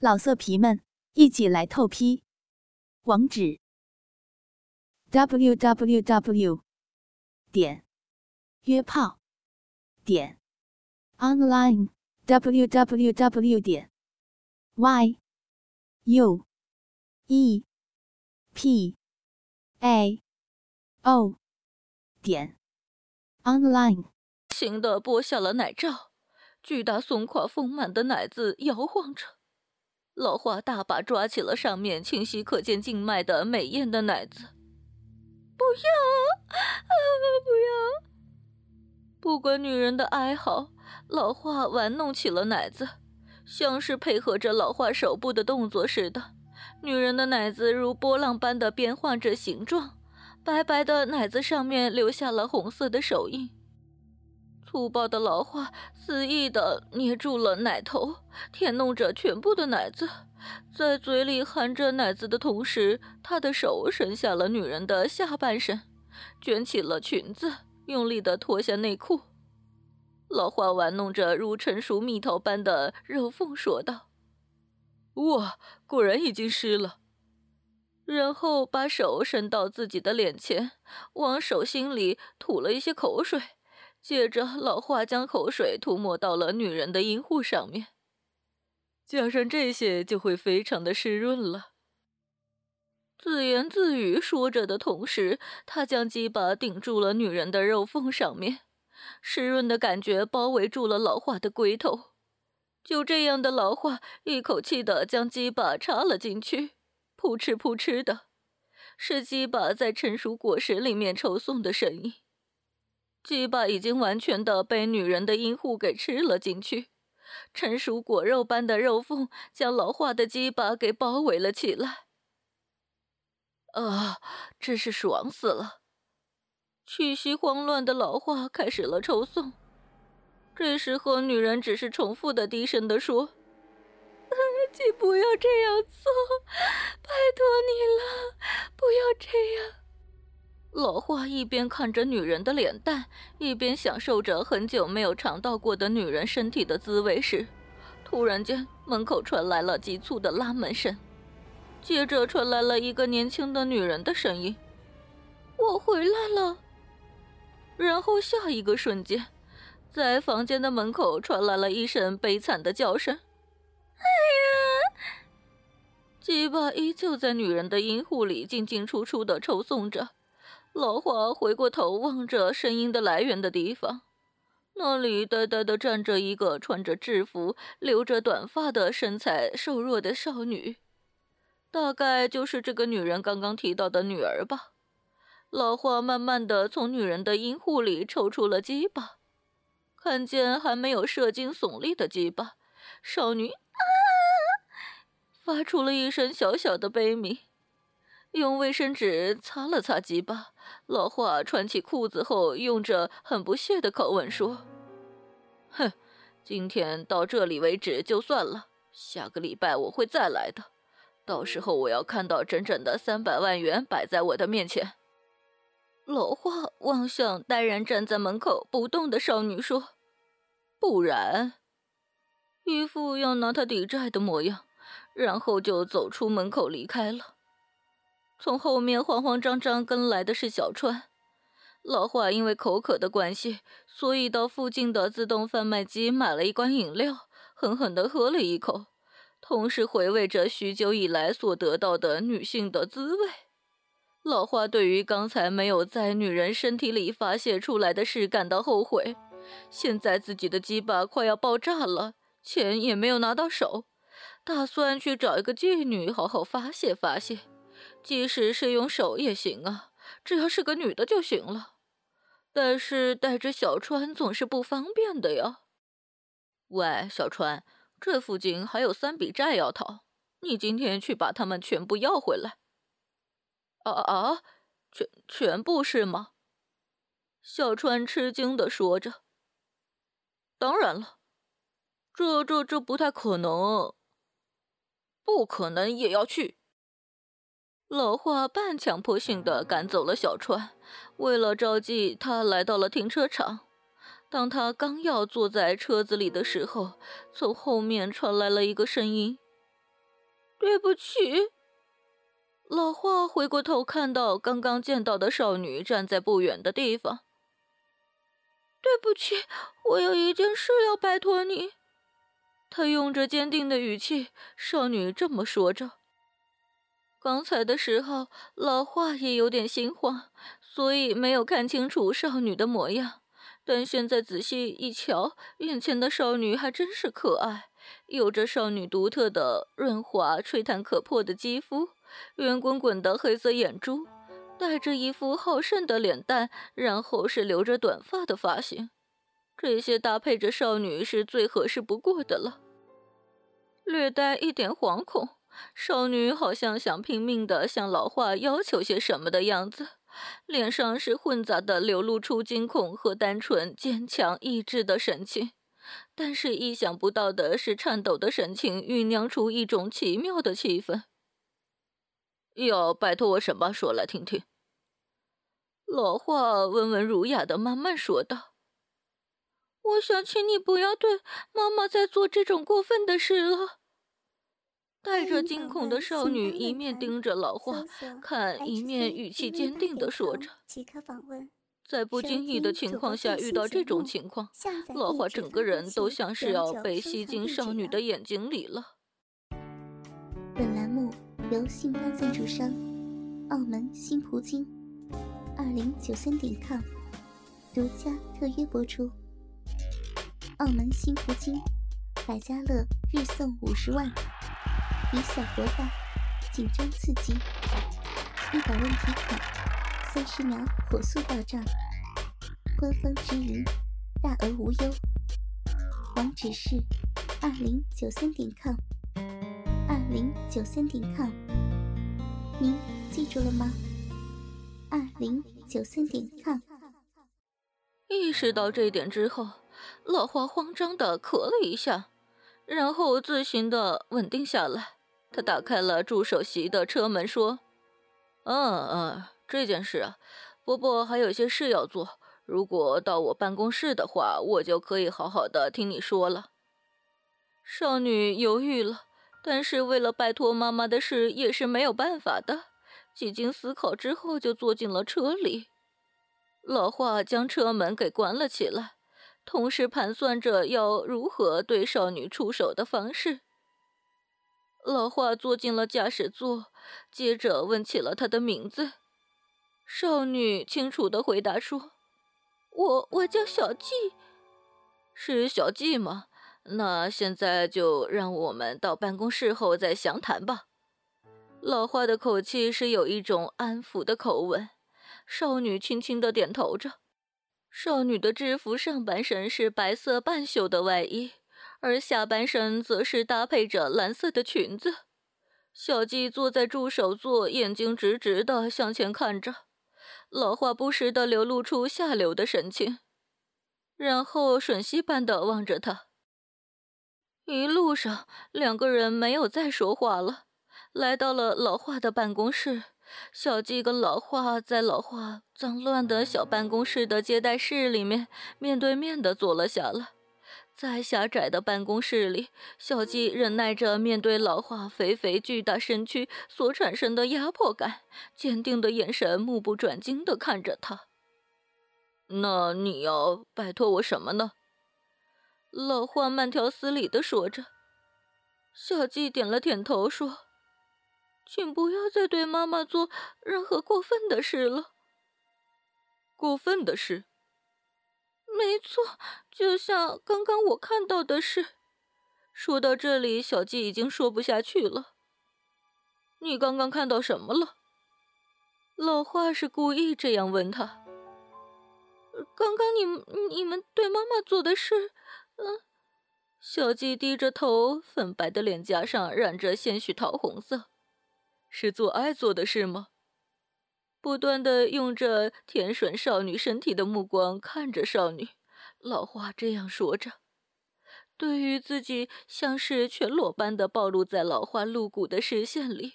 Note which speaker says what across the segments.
Speaker 1: 老色皮们，一起来透批！网址：w w w 点约炮点 online w w w 点 y u e p a o 点 online。
Speaker 2: 轻的剥下了奶罩，巨大松垮丰满的奶子摇晃着。老花大把抓起了上面清晰可见静脉的美艳的奶子，不要，啊，不要！不管女人的哀嚎，老花玩弄起了奶子，像是配合着老花手部的动作似的。女人的奶子如波浪般的变换着形状，白白的奶子上面留下了红色的手印。粗暴的老花肆意地捏住了奶头，舔弄着全部的奶子，在嘴里含着奶子的同时，他的手伸下了女人的下半身，卷起了裙子，用力地脱下内裤。老花玩弄着如成熟蜜桃般的肉缝，说道：“哇，果然已经湿了。”然后把手伸到自己的脸前，往手心里吐了一些口水。接着，老华将口水涂抹到了女人的阴户上面，加上这些就会非常的湿润了。自言自语说着的同时，他将鸡巴顶住了女人的肉缝上面，湿润的感觉包围住了老化的龟头。就这样的，老华一口气的将鸡巴插了进去，扑哧扑哧的，是鸡巴在成熟果实里面抽送的声音。鸡巴已经完全的被女人的阴户给吃了进去，成熟果肉般的肉缝将老化的鸡巴给包围了起来。啊，真是爽死了！气息慌乱的老化开始了抽送。这时候，女人只是重复的低声的说：“请不要这样做，拜托他一边看着女人的脸蛋，一边享受着很久没有尝到过的女人身体的滋味时，突然间门口传来了急促的拉门声，接着传来了一个年轻的女人的声音：“我回来了。”然后下一个瞬间，在房间的门口传来了一声悲惨的叫声：“哎呀！”鸡巴依旧在女人的阴户里进进出出的抽送着。老华回过头望着声音的来源的地方，那里呆呆地站着一个穿着制服、留着短发的身材瘦弱的少女，大概就是这个女人刚刚提到的女儿吧。老华慢慢地从女人的阴户里抽出了鸡巴，看见还没有射精耸立的鸡巴，少女啊，发出了一声小小的悲鸣。用卫生纸擦了擦鸡巴，老华穿起裤子后，用着很不屑的口吻说：“哼，今天到这里为止就算了，下个礼拜我会再来的，到时候我要看到整整的三百万元摆在我的面前。”老华望向呆然站在门口不动的少女说：“不然。”一副要拿他抵债的模样，然后就走出门口离开了。从后面慌慌张张跟来的是小川。老华因为口渴的关系，所以到附近的自动贩卖机买了一罐饮料，狠狠地喝了一口，同时回味着许久以来所得到的女性的滋味。老花对于刚才没有在女人身体里发泄出来的事感到后悔。现在自己的鸡巴快要爆炸了，钱也没有拿到手，打算去找一个妓女好好发泄发泄。即使是用手也行啊，只要是个女的就行了。但是带着小川总是不方便的呀。喂，小川，这附近还有三笔债要讨，你今天去把他们全部要回来。啊啊，全全部是吗？小川吃惊的说着。当然了，这这这不太可能，不可能也要去。老华半强迫性的赶走了小川，为了着急，他来到了停车场。当他刚要坐在车子里的时候，从后面传来了一个声音：“对不起。老华回过头，看到刚刚见到的少女站在不远的地方。对不起，我有一件事要拜托你。他用着坚定的语气，少女这么说着。刚才的时候，老华也有点心慌，所以没有看清楚少女的模样。但现在仔细一瞧，眼前的少女还真是可爱，有着少女独特的润滑、吹弹可破的肌肤，圆滚滚的黑色眼珠，带着一副好胜的脸蛋，然后是留着短发的发型，这些搭配着少女是最合适不过的了。略带一点惶恐，少女好像想拼命的向老华要求些什么的样子。脸上是混杂的，流露出惊恐和单纯、坚强、意志的神情，但是意想不到的是，颤抖的神情酝酿出一种奇妙的气氛。要拜托我什么？说来听听。老话温文儒雅的慢慢说道：“我想请你不要对妈妈再做这种过分的事了。”带着惊恐的少女一面盯着老花看，一面语气坚定地说着：“在不经意的情况下遇到这种情况，老花整个人都像是要被吸进少女的眼睛里了。”
Speaker 3: 本栏目由信发赞助商澳门新葡京二零九三点 com 独家特约播出。澳门新葡京百家乐日送五十万。以小博大，紧张刺激，一百问题卡，三十秒火速到账，官方直营，大额无忧。网址是二零九三点 com，二零九三点 com，您记住了吗？二零九三点 com。
Speaker 2: 意识到这一点之后，老华慌张的咳了一下，然后自行的稳定下来。他打开了助手席的车门，说：“嗯嗯，这件事啊，伯伯还有些事要做。如果到我办公室的话，我就可以好好的听你说了。”少女犹豫了，但是为了拜托妈妈的事也是没有办法的。几经思考之后，就坐进了车里。老华将车门给关了起来，同时盘算着要如何对少女出手的方式。老华坐进了驾驶座，接着问起了他的名字。少女清楚的回答说：“我我叫小季，是小季吗？那现在就让我们到办公室后再详谈吧。”老华的口气是有一种安抚的口吻。少女轻轻的点头着。少女的制服上半身是白色半袖的外衣。而下半身则是搭配着蓝色的裙子。小季坐在助手座，眼睛直直的向前看着，老话不时的流露出下流的神情，然后吮吸般的望着他。一路上，两个人没有再说话了。来到了老华的办公室，小季跟老华在老华脏乱的小办公室的接待室里面面对面的坐了下来。在狭窄的办公室里，小季忍耐着面对老华肥肥巨大身躯所产生的压迫感，坚定的眼神目不转睛地看着他。那你要拜托我什么呢？老华慢条斯理地说着。小季点了点头，说：“请不要再对妈妈做任何过分的事了。”过分的事。没错，就像刚刚我看到的事。说到这里，小季已经说不下去了。你刚刚看到什么了？老华是故意这样问他。刚刚你你们对妈妈做的事，嗯。小季低着头，粉白的脸颊上染着些许桃红色，是做爱做的事吗？不断的用着舔吮少女身体的目光看着少女，老华这样说着。对于自己像是全裸般的暴露在老花露骨的视线里，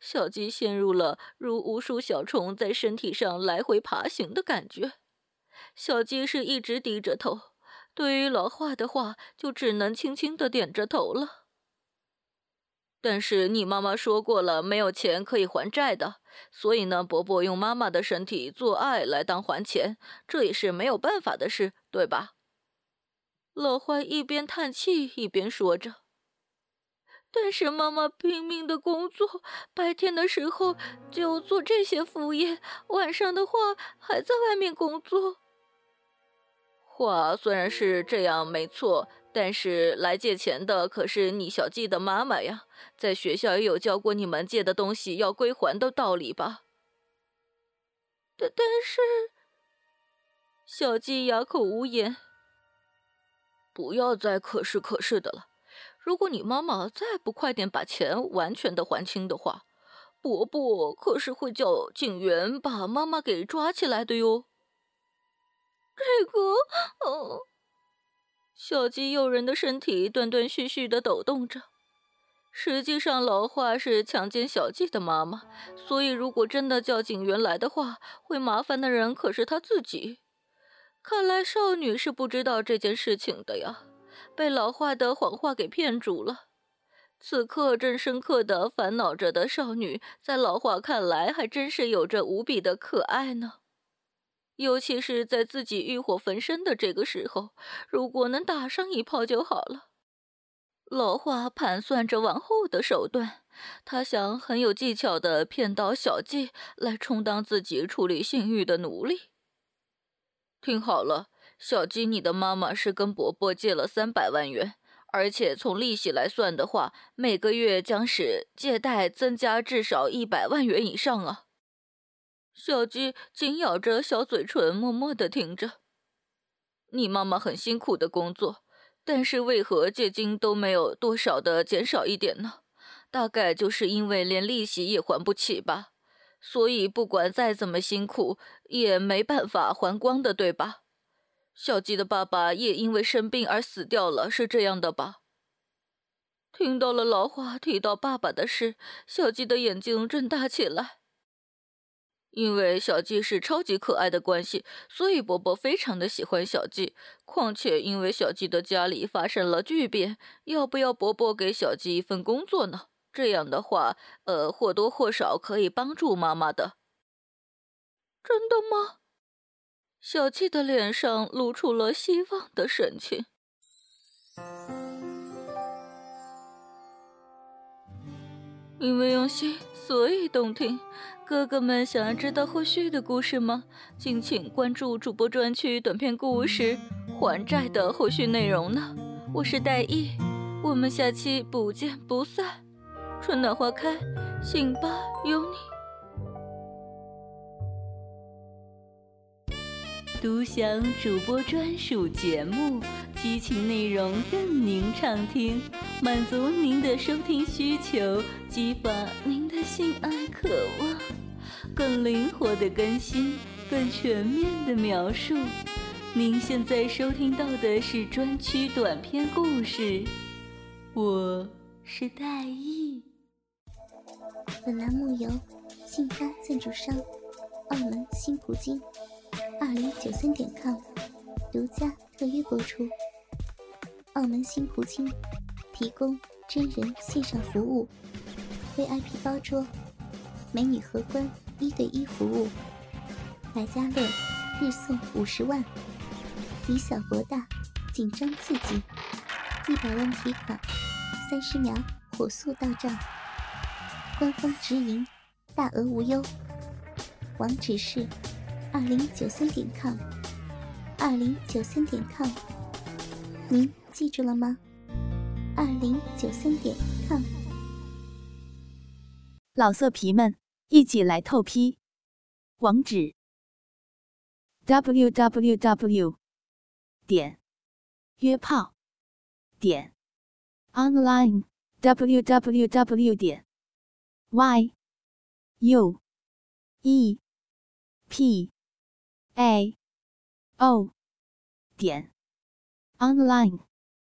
Speaker 2: 小鸡陷入了如无数小虫在身体上来回爬行的感觉。小鸡是一直低着头，对于老花的话就只能轻轻的点着头了。但是你妈妈说过了，没有钱可以还债的，所以呢，伯伯用妈妈的身体做爱来当还钱，这也是没有办法的事，对吧？老欢一边叹气一边说着。但是妈妈拼命的工作，白天的时候就做这些副业，晚上的话还在外面工作。话虽然是这样，没错。但是来借钱的可是你小季的妈妈呀，在学校也有教过你们借的东西要归还的道理吧？但但是，小季哑口无言。不要再可是可是的了。如果你妈妈再不快点把钱完全的还清的话，伯伯可是会叫警员把妈妈给抓起来的哟。这个，哦。小鸡诱人的身体断断续续的抖动着。实际上，老华是强奸小鸡的妈妈，所以如果真的叫警员来的话，会麻烦的人可是他自己。看来少女是不知道这件事情的呀，被老华的谎话给骗住了。此刻正深刻的烦恼着的少女，在老华看来还真是有着无比的可爱呢。尤其是在自己欲火焚身的这个时候，如果能打上一炮就好了。老华盘算着往后的手段，他想很有技巧的骗到小季来充当自己处理性欲的奴隶。听好了，小鸡，你的妈妈是跟伯伯借了三百万元，而且从利息来算的话，每个月将使借贷增加至少一百万元以上啊。小鸡紧咬着小嘴唇，默默的听着。你妈妈很辛苦的工作，但是为何借金都没有多少的减少一点呢？大概就是因为连利息也还不起吧。所以不管再怎么辛苦，也没办法还光的，对吧？小鸡的爸爸也因为生病而死掉了，是这样的吧？听到了老花提到爸爸的事，小鸡的眼睛睁大起来。因为小季是超级可爱的关系，所以伯伯非常的喜欢小季。况且因为小季的家里发生了巨变，要不要伯伯给小季一份工作呢？这样的话，呃，或多或少可以帮助妈妈的。真的吗？小季的脸上露出了希望的神情。因为用心，所以动听。哥哥们想要知道后续的故事吗？敬请关注主播专区短篇故事《还债》的后续内容呢。我是戴艺，我们下期不见不散。春暖花开，信吧有你。独享主播专属节目，激情内容任您畅听，满足您的收听需求，激发您的性爱渴望。更灵活的更新，更全面的描述。您现在收听到的是专区短篇故事，我是戴艺。
Speaker 3: 本栏目由信发赞助商澳门新葡京二零九三点 com 独家特约播出。澳门新葡京提供真人线上服务，VIP 包桌，美女荷官。一对一服务，百家乐日送五十万，以小博大，紧张刺激，一百万提款，三十秒火速到账，官方直营，大额无忧。网址是二零九三点 com，二零九三点 com，您记住了吗？二零九三点 com，
Speaker 1: 老色皮们。一起来透批，网址：w w w 点约炮点 online w w w 点 y u e p a o 点 online。